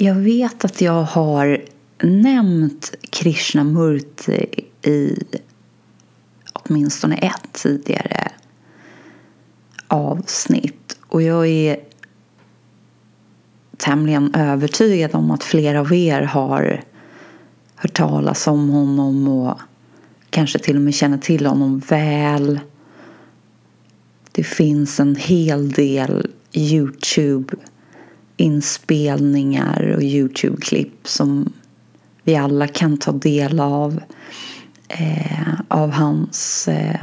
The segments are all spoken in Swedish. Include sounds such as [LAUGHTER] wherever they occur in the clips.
Jag vet att jag har nämnt Krishnamurti i åtminstone ett tidigare avsnitt. Och jag är tämligen övertygad om att flera av er har hört talas om honom och kanske till och med känner till honom väl. Det finns en hel del youtube inspelningar och Youtube-klipp som vi alla kan ta del av. Eh, av hans eh,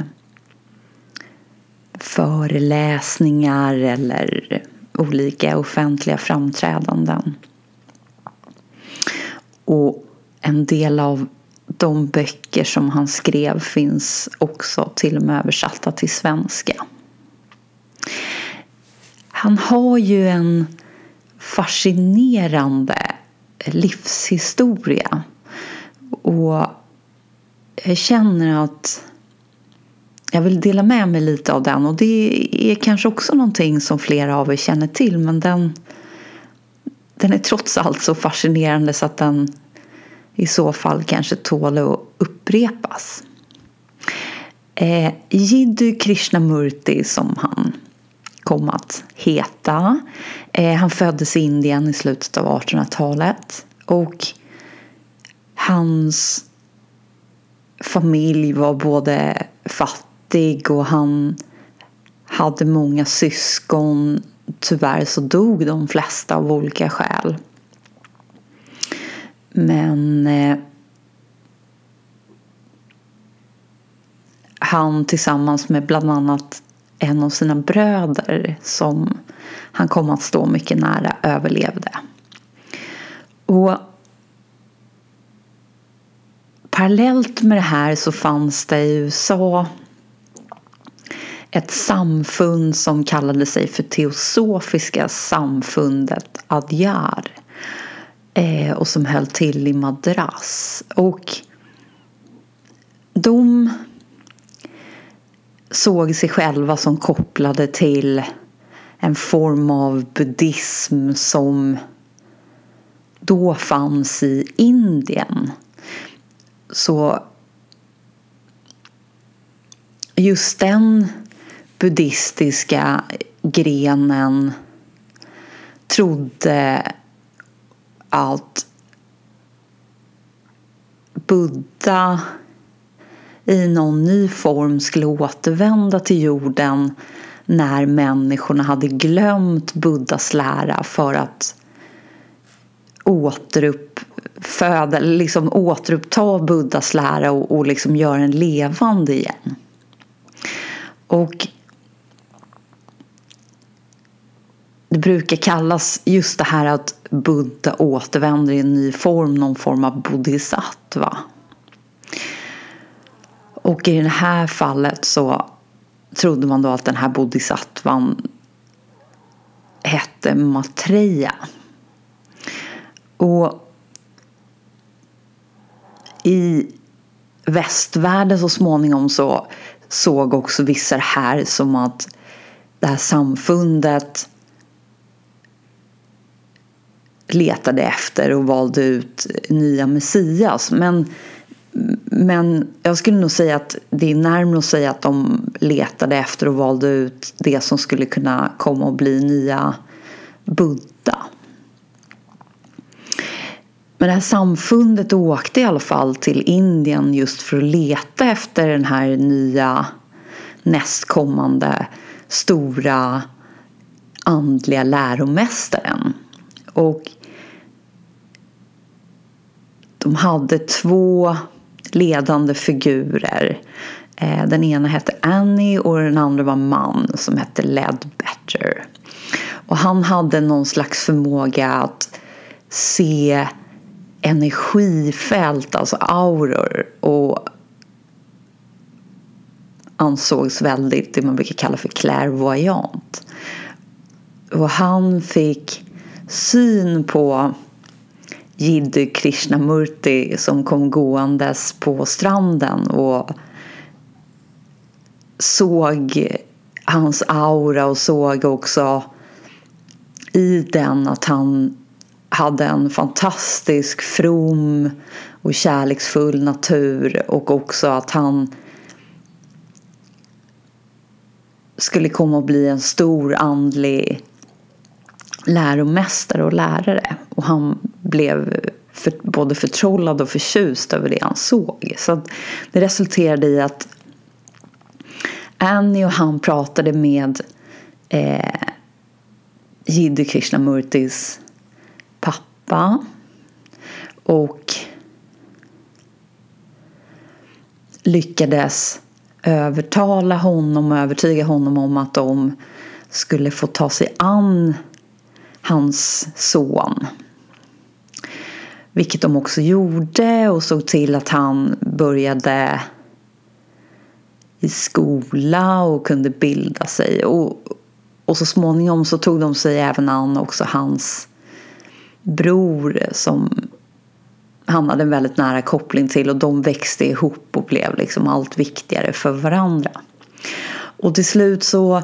föreläsningar eller olika offentliga framträdanden. Och en del av de böcker som han skrev finns också till och med översatta till svenska. Han har ju en fascinerande livshistoria. Och jag känner att jag vill dela med mig lite av den. Och det är kanske också någonting som flera av er känner till. Men den, den är trots allt så fascinerande så att den i så fall kanske tål att upprepas. Eh, Jiddu Krishnamurti som han kom att heta. Eh, han föddes i Indien i slutet av 1800-talet. Och hans familj var både fattig och han hade många syskon. Tyvärr så dog de flesta av olika skäl. Men eh, han tillsammans med bland annat en av sina bröder som han kom att stå mycket nära överlevde. Och parallellt med det här så fanns det i USA ett samfund som kallade sig för Teosofiska samfundet Adyar eh, och som höll till i Madras. Och de såg sig själva som kopplade till en form av buddhism som då fanns i Indien. Så just den buddhistiska grenen trodde att Buddha i någon ny form skulle återvända till jorden när människorna hade glömt Buddhas lära för att återuppföda, liksom återuppta Buddhas lära och, och liksom göra den levande igen. Och det brukar kallas just det här att Buddha återvänder i en ny form, någon form av bodhisattva. Och i det här fallet så trodde man då att den här bodhisattvan hette Matreya. Och i västvärlden så småningom så såg också vissa det här som att det här samfundet letade efter och valde ut nya Messias. Men men jag skulle nog säga att det är närmare att säga att de letade efter och valde ut det som skulle kunna komma att bli nya Buddha. Men det här samfundet åkte i alla fall till Indien just för att leta efter den här nya nästkommande stora andliga läromästaren. Och de hade två ledande figurer. Eh, den ena hette Annie och den andra var man som hette Ledbetter. Och han hade någon slags förmåga att se energifält, alltså auror och ansågs väldigt det man brukar kalla för clairvoyant. Och han fick syn på Jiddu Krishnamurti som kom gåendes på stranden och såg hans aura och såg också i den att han hade en fantastisk, from och kärleksfull natur och också att han skulle komma att bli en stor andlig läromästare och lärare. Och han blev för, både förtrollad och förtjust över det han såg. Så det resulterade i att Annie och han pratade med eh, Jiddu Krishnamurtis pappa och lyckades övertala honom och övertyga honom om att de skulle få ta sig an hans son. Vilket de också gjorde och såg till att han började i skola och kunde bilda sig. Och, och så småningom så tog de sig även an också hans bror som han hade en väldigt nära koppling till och de växte ihop och blev liksom allt viktigare för varandra. Och till slut så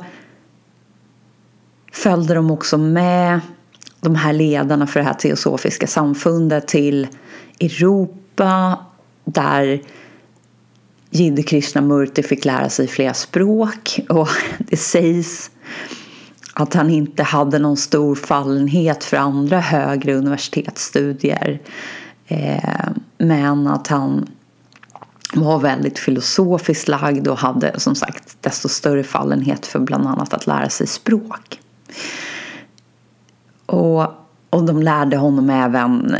följde de också med de här ledarna för det här teosofiska samfundet till Europa där Jiddu Krishnamurti fick lära sig flera språk och [LAUGHS] det sägs att han inte hade någon stor fallenhet för andra högre universitetsstudier. Eh, men att han var väldigt filosofiskt lagd och hade som sagt desto större fallenhet för bland annat att lära sig språk. Och, och de lärde honom även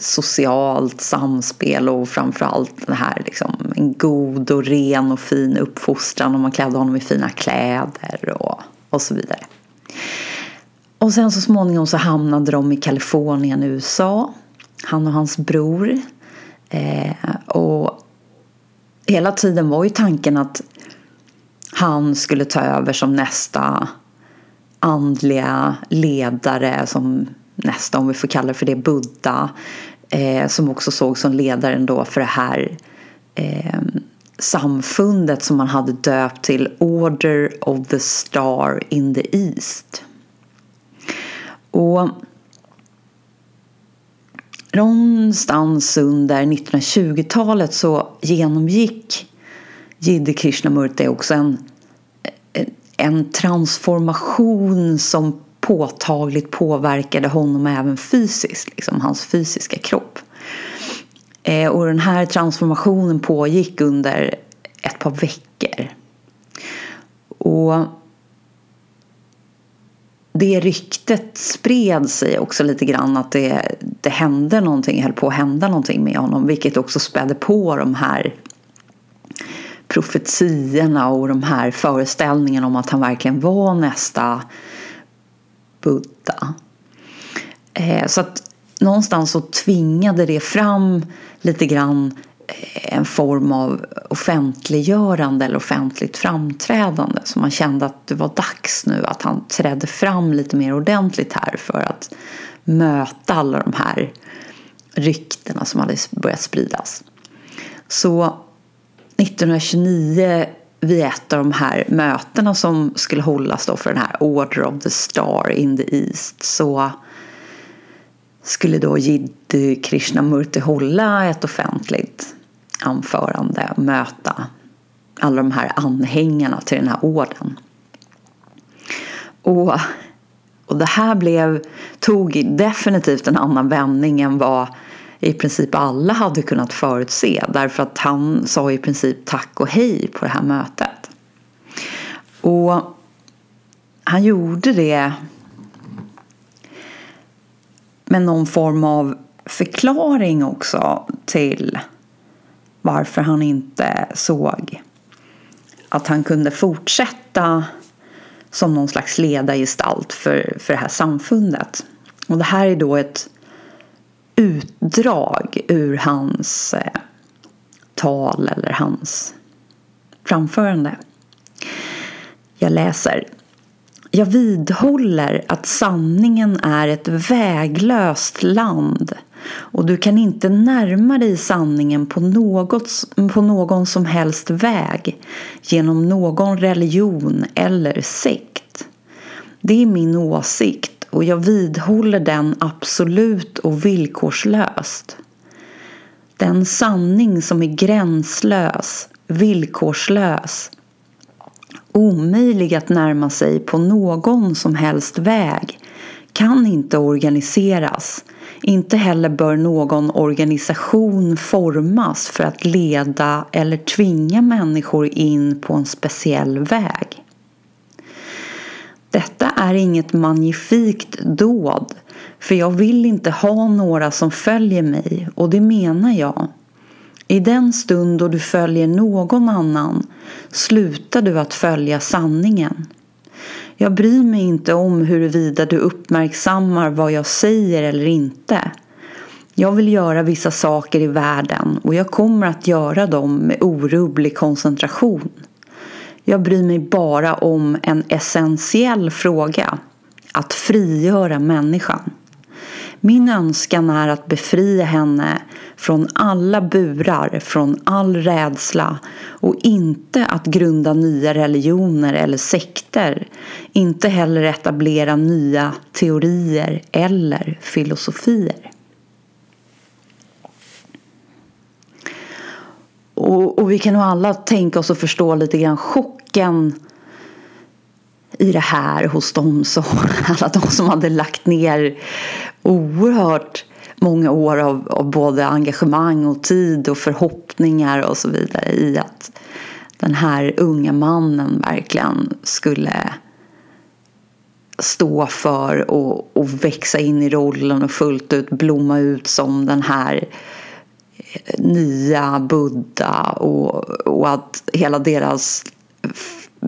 socialt samspel och framförallt den här liksom, en god och ren och fin uppfostran och man klädde honom i fina kläder och, och så vidare. Och sen så småningom så hamnade de i Kalifornien, USA. Han och hans bror. Eh, och hela tiden var ju tanken att han skulle ta över som nästa andliga ledare, som nästa, om vi får kalla det för det, Buddha. Eh, som också såg som ledaren då för det här eh, samfundet som man hade döpt till Order of the Star in the East. Och någonstans under 1920-talet så genomgick Jiddu Krishnamurti också en, en transformation som påtagligt påverkade honom även fysiskt, liksom hans fysiska kropp. Eh, och den här transformationen pågick under ett par veckor. Och det ryktet spred sig också lite grann att det, det hände någonting, höll på att hända någonting med honom vilket också spädde på de här profetiorna och de här föreställningarna om att han verkligen var nästa Buddha. Eh, så att någonstans så tvingade det fram lite grann eh, en form av offentliggörande eller offentligt framträdande. Så man kände att det var dags nu att han trädde fram lite mer ordentligt här för att möta alla de här ryktena som hade börjat spridas. Så 1929 vid ett av de här mötena som skulle hållas då för den här Order of the Star in the East så skulle då Jiddu Krishnamurti hålla ett offentligt anförande och möta alla de här anhängarna till den här orden. Och, och det här blev, tog definitivt en annan vändning än vad i princip alla hade kunnat förutse därför att han sa i princip tack och hej på det här mötet. Och han gjorde det med någon form av förklaring också till varför han inte såg att han kunde fortsätta som någon slags ledargestalt för, för det här samfundet. Och det här är då ett utdrag ur hans eh, tal eller hans framförande. Jag läser. Jag vidhåller att sanningen är ett väglöst land och du kan inte närma dig sanningen på, något, på någon som helst väg genom någon religion eller sekt. Det är min åsikt och jag vidhåller den absolut och villkorslöst. Den sanning som är gränslös, villkorslös, omöjlig att närma sig på någon som helst väg kan inte organiseras. Inte heller bör någon organisation formas för att leda eller tvinga människor in på en speciell väg. Detta är inget magnifikt dåd för jag vill inte ha några som följer mig och det menar jag. I den stund då du följer någon annan slutar du att följa sanningen. Jag bryr mig inte om huruvida du uppmärksammar vad jag säger eller inte. Jag vill göra vissa saker i världen och jag kommer att göra dem med orubblig koncentration. Jag bryr mig bara om en essentiell fråga. Att frigöra människan. Min önskan är att befria henne från alla burar, från all rädsla och inte att grunda nya religioner eller sekter. Inte heller etablera nya teorier eller filosofier. Och, och vi kan nog alla tänka oss och förstå lite grann chocken i det här hos dem som, [LAUGHS] alla de som hade lagt ner oerhört många år av, av både engagemang och tid och förhoppningar och så vidare i att den här unga mannen verkligen skulle stå för och, och växa in i rollen och fullt ut blomma ut som den här nya Buddha och, och att hela deras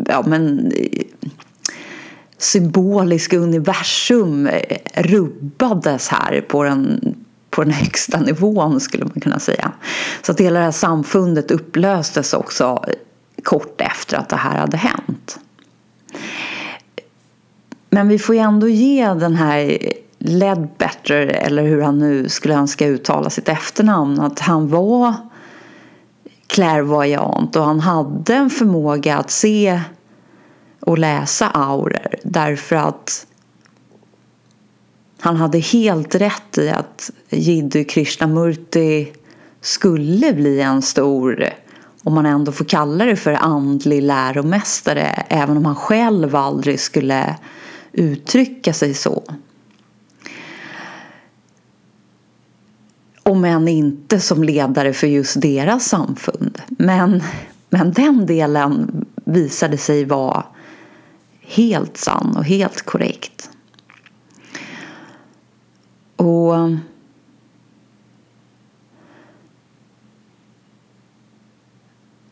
ja, men, symboliska universum rubbades här på den, på den högsta nivån skulle man kunna säga. Så att hela det här samfundet upplöstes också kort efter att det här hade hänt. Men vi får ju ändå ge den här Ledbetter, eller hur han nu skulle önska uttala sitt efternamn, att han var clairvoyant och han hade en förmåga att se och läsa auror därför att han hade helt rätt i att Jiddu Krishnamurti skulle bli en stor, om man ändå får kalla det för andlig läromästare, även om han själv aldrig skulle uttrycka sig så. Om än inte som ledare för just deras samfund. Men, men den delen visade sig vara helt sann och helt korrekt. Och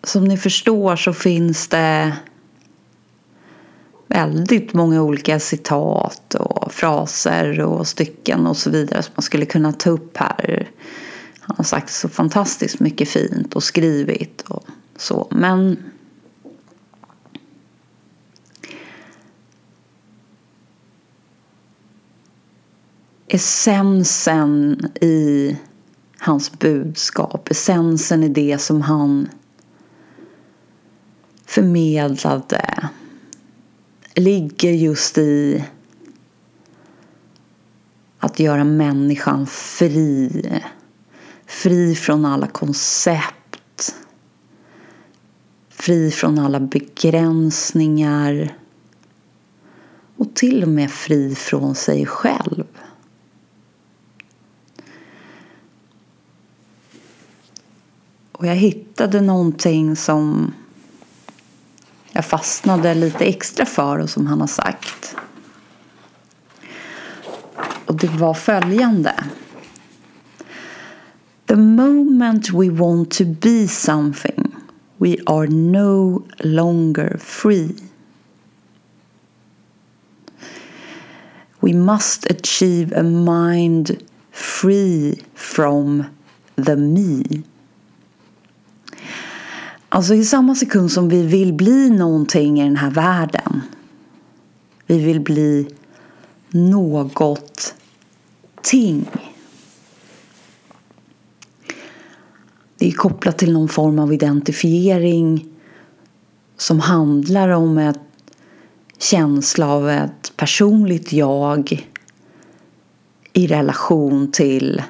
som ni förstår så finns det väldigt många olika citat och fraser och stycken och så vidare som man skulle kunna ta upp här. Han har sagt så fantastiskt mycket fint och skrivit och så. Men essensen i hans budskap, essensen i det som han förmedlade ligger just i att göra människan fri. Fri från alla koncept. Fri från alla begränsningar. Och till och med fri från sig själv. Och jag hittade någonting som jag fastnade lite extra för och som han har sagt. Och det var följande. The moment we want to be something we are no longer free. We must achieve a mind free from the me. Alltså i samma sekund som vi vill bli någonting i den här världen. Vi vill bli något ting. Det är kopplat till någon form av identifiering som handlar om en känsla av ett personligt jag i relation till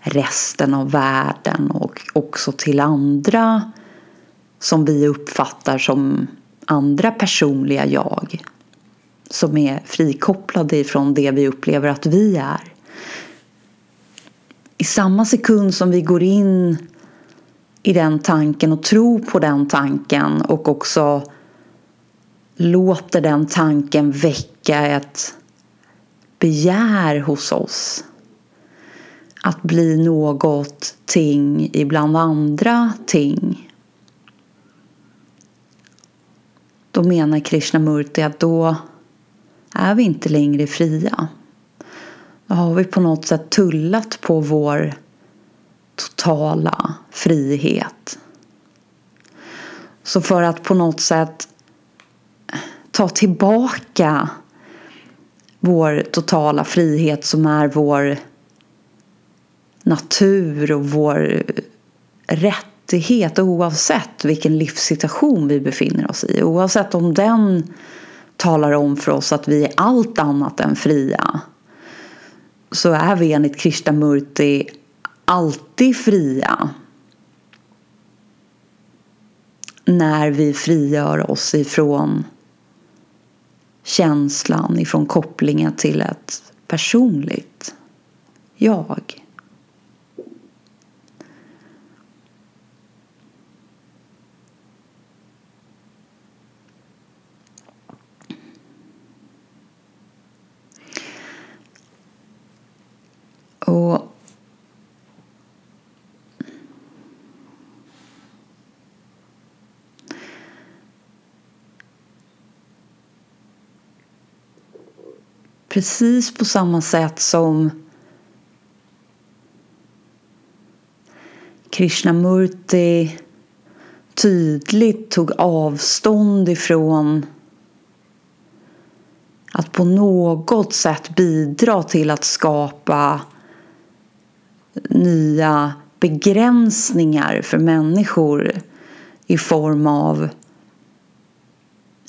resten av världen och också till andra som vi uppfattar som andra personliga jag som är frikopplade ifrån det vi upplever att vi är. I samma sekund som vi går in i den tanken och tror på den tanken och också låter den tanken väcka ett begär hos oss att bli något ting ibland andra ting. Då menar Krishnamurti att då är vi inte längre fria. Då har vi på något sätt tullat på vår totala frihet. Så för att på något sätt ta tillbaka vår totala frihet som är vår natur och vår rätt rättighet oavsett vilken livssituation vi befinner oss i. Oavsett om den talar om för oss att vi är allt annat än fria så är vi enligt Krishnamurti alltid fria när vi frigör oss ifrån känslan, ifrån kopplingen till ett personligt jag. Precis på samma sätt som Krishnamurti tydligt tog avstånd ifrån att på något sätt bidra till att skapa nya begränsningar för människor i form av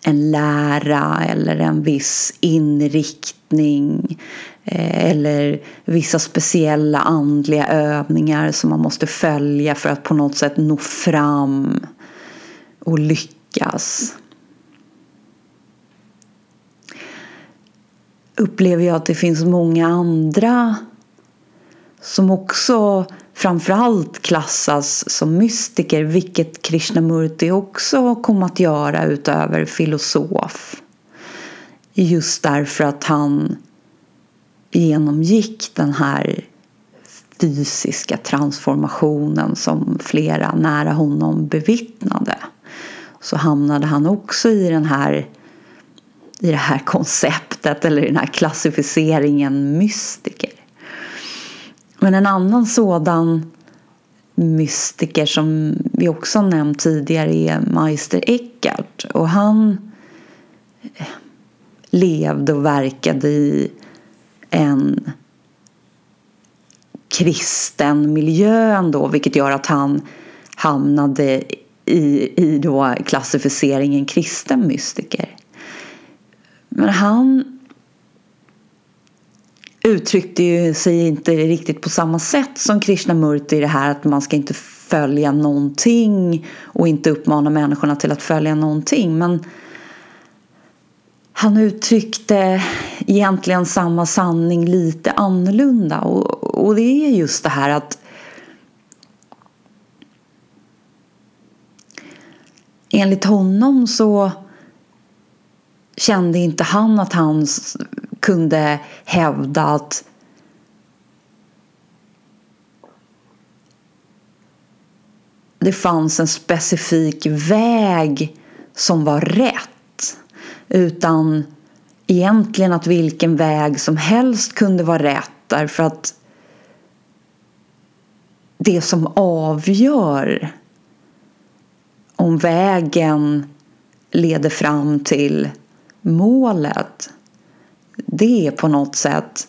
en lära eller en viss inriktning eh, eller vissa speciella andliga övningar som man måste följa för att på något sätt nå fram och lyckas. Upplever jag att det finns många andra som också framförallt klassas som mystiker, vilket Krishnamurti också kom att göra utöver filosof. Just därför att han genomgick den här fysiska transformationen som flera nära honom bevittnade så hamnade han också i den här i det här konceptet eller i den här klassificeringen mystiker. Men en annan sådan mystiker som vi också nämnt tidigare är Meister Eckhart. Och han eh, levde och verkade i en kristen miljö ändå, vilket gör att han hamnade i, i då klassificeringen kristen mystiker. Men han uttryckte ju sig inte riktigt på samma sätt som Krishnamurti i det här att man ska inte följa någonting och inte uppmana människorna till att följa någonting. Men han uttryckte egentligen samma sanning lite annorlunda och, och det är just det här att enligt honom så kände inte han att han kunde hävda att det fanns en specifik väg som var rätt. Utan egentligen att vilken väg som helst kunde vara rätt därför att det som avgör om vägen leder fram till målet det är på något sätt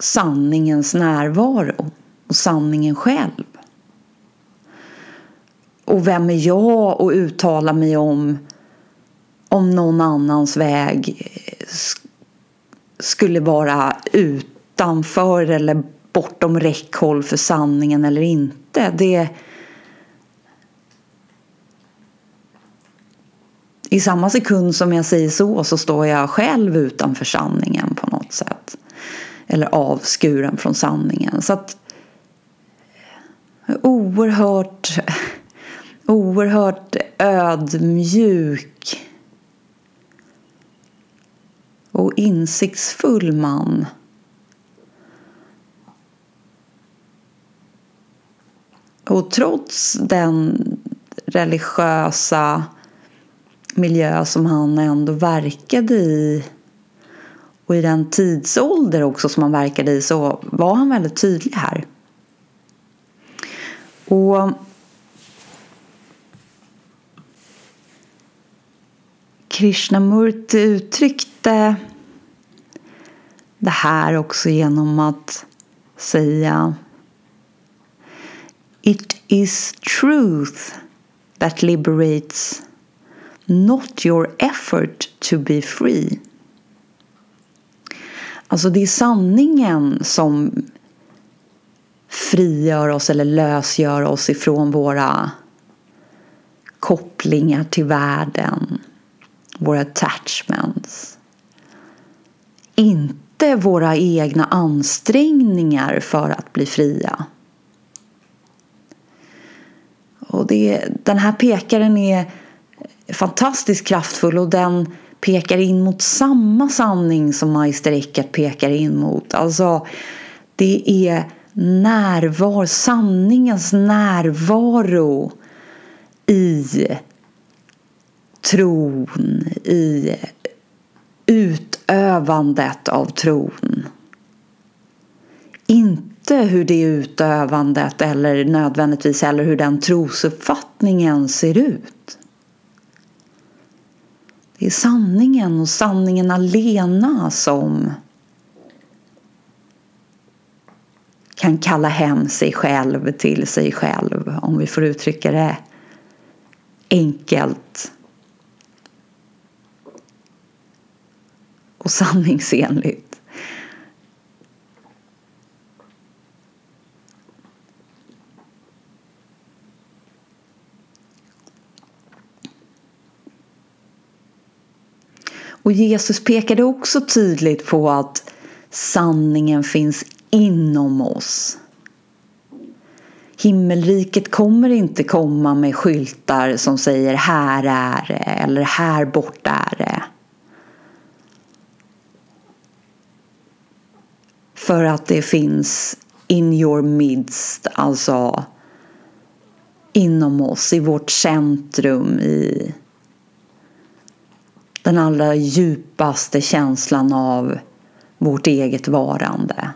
sanningens närvaro och sanningen själv. Och vem är jag att uttala mig om om någon annans väg skulle vara utanför eller bortom räckhåll för sanningen eller inte. Det I samma sekund som jag säger så så står jag själv utanför sanningen på något sätt. Eller avskuren från sanningen. Så att oerhört, oerhört ödmjuk och insiktsfull man. Och trots den religiösa miljö som han ändå verkade i och i den tidsålder också som han verkade i så var han väldigt tydlig här. Och Krishnamurti uttryckte det här också genom att säga It is truth that liberates not your effort to be free. Alltså det är sanningen som frigör oss eller lösgör oss ifrån våra kopplingar till världen, våra attachments. Inte våra egna ansträngningar för att bli fria. Och det, den här pekaren är fantastiskt kraftfull och den pekar in mot samma sanning som Meister Eckhart pekar in mot. Alltså, det är närvaro, sanningens närvaro i tron, i utövandet av tron. Inte hur det utövandet eller nödvändigtvis eller hur den trosuppfattningen ser ut. Det är sanningen och sanningen alena som kan kalla hem sig själv till sig själv om vi får uttrycka det enkelt och sanningsenligt. Och Jesus pekade också tydligt på att sanningen finns inom oss. Himmelriket kommer inte komma med skyltar som säger här är det eller här borta är det. För att det finns in your midst, alltså inom oss, i vårt centrum, i den allra djupaste känslan av vårt eget varande.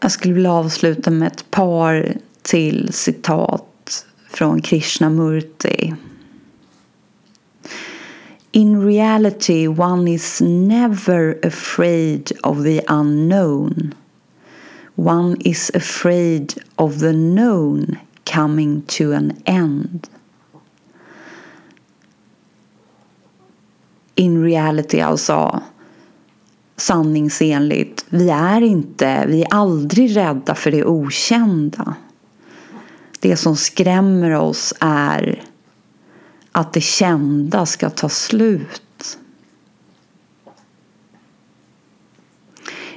Jag skulle vilja avsluta med ett par till citat från Krishnamurti. In reality one is never afraid of the unknown. One is afraid of the known coming to an end. In reality alltså sanningsenligt. Vi är inte, vi är aldrig rädda för det okända. Det som skrämmer oss är att det kända ska ta slut.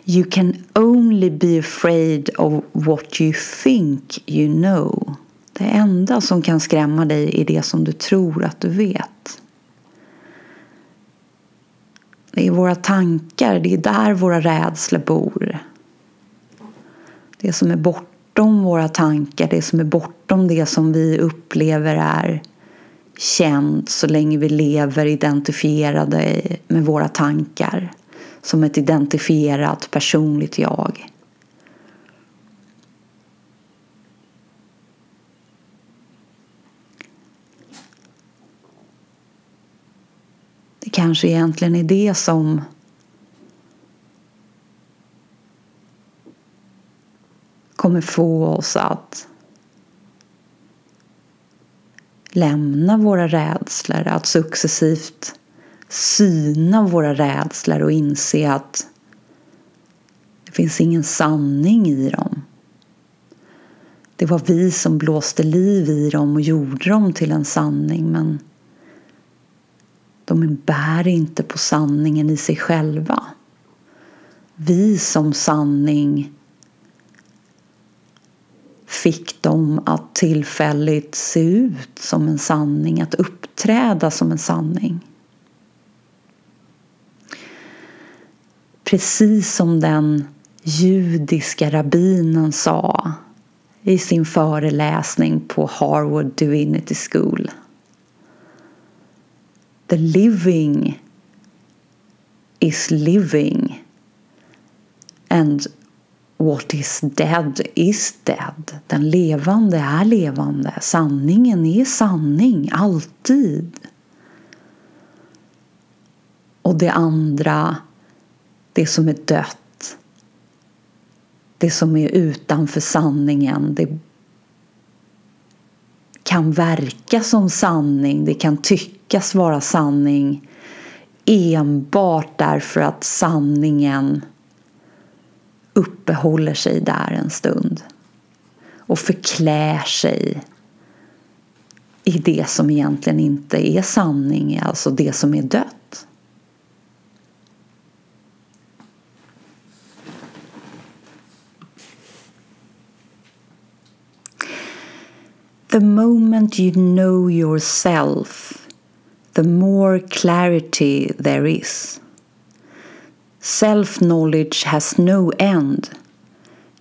You can only be afraid of what you think you know. Det enda som kan skrämma dig är det som du tror att du vet. Det är våra tankar, det är där våra rädslor bor. Det som är bortom våra tankar, det som är bortom det som vi upplever är känt så länge vi lever identifierade med våra tankar som ett identifierat personligt jag. Kanske egentligen är det som kommer få oss att lämna våra rädslor, att successivt syna våra rädslor och inse att det finns ingen sanning i dem. Det var vi som blåste liv i dem och gjorde dem till en sanning men de bär inte på sanningen i sig själva. Vi som sanning fick dem att tillfälligt se ut som en sanning, att uppträda som en sanning. Precis som den judiska rabbinen sa i sin föreläsning på Harvard Divinity School. The living is living and what is dead is dead. Den levande är levande. Sanningen är sanning, alltid. Och det andra, det som är dött det som är utanför sanningen. Det kan verka som sanning, det kan tyckas vara sanning enbart därför att sanningen uppehåller sig där en stund och förklär sig i det som egentligen inte är sanning, alltså det som är dött. The moment you know yourself, the more clarity there is. Self knowledge has no end.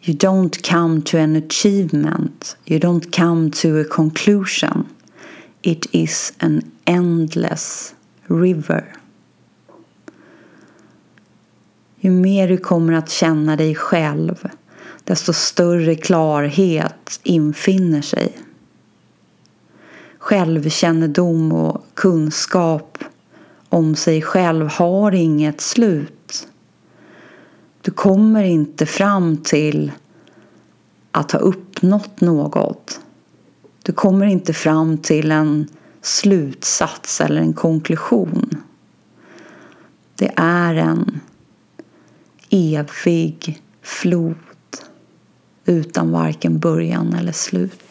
You don't come to an achievement, you don't come to a conclusion. It is an endless river. Ju mer du kommer att känna dig själv, desto större klarhet infinner sig självkännedom och kunskap om sig själv har inget slut. Du kommer inte fram till att ha uppnått något. Du kommer inte fram till en slutsats eller en konklusion. Det är en evig flod utan varken början eller slut.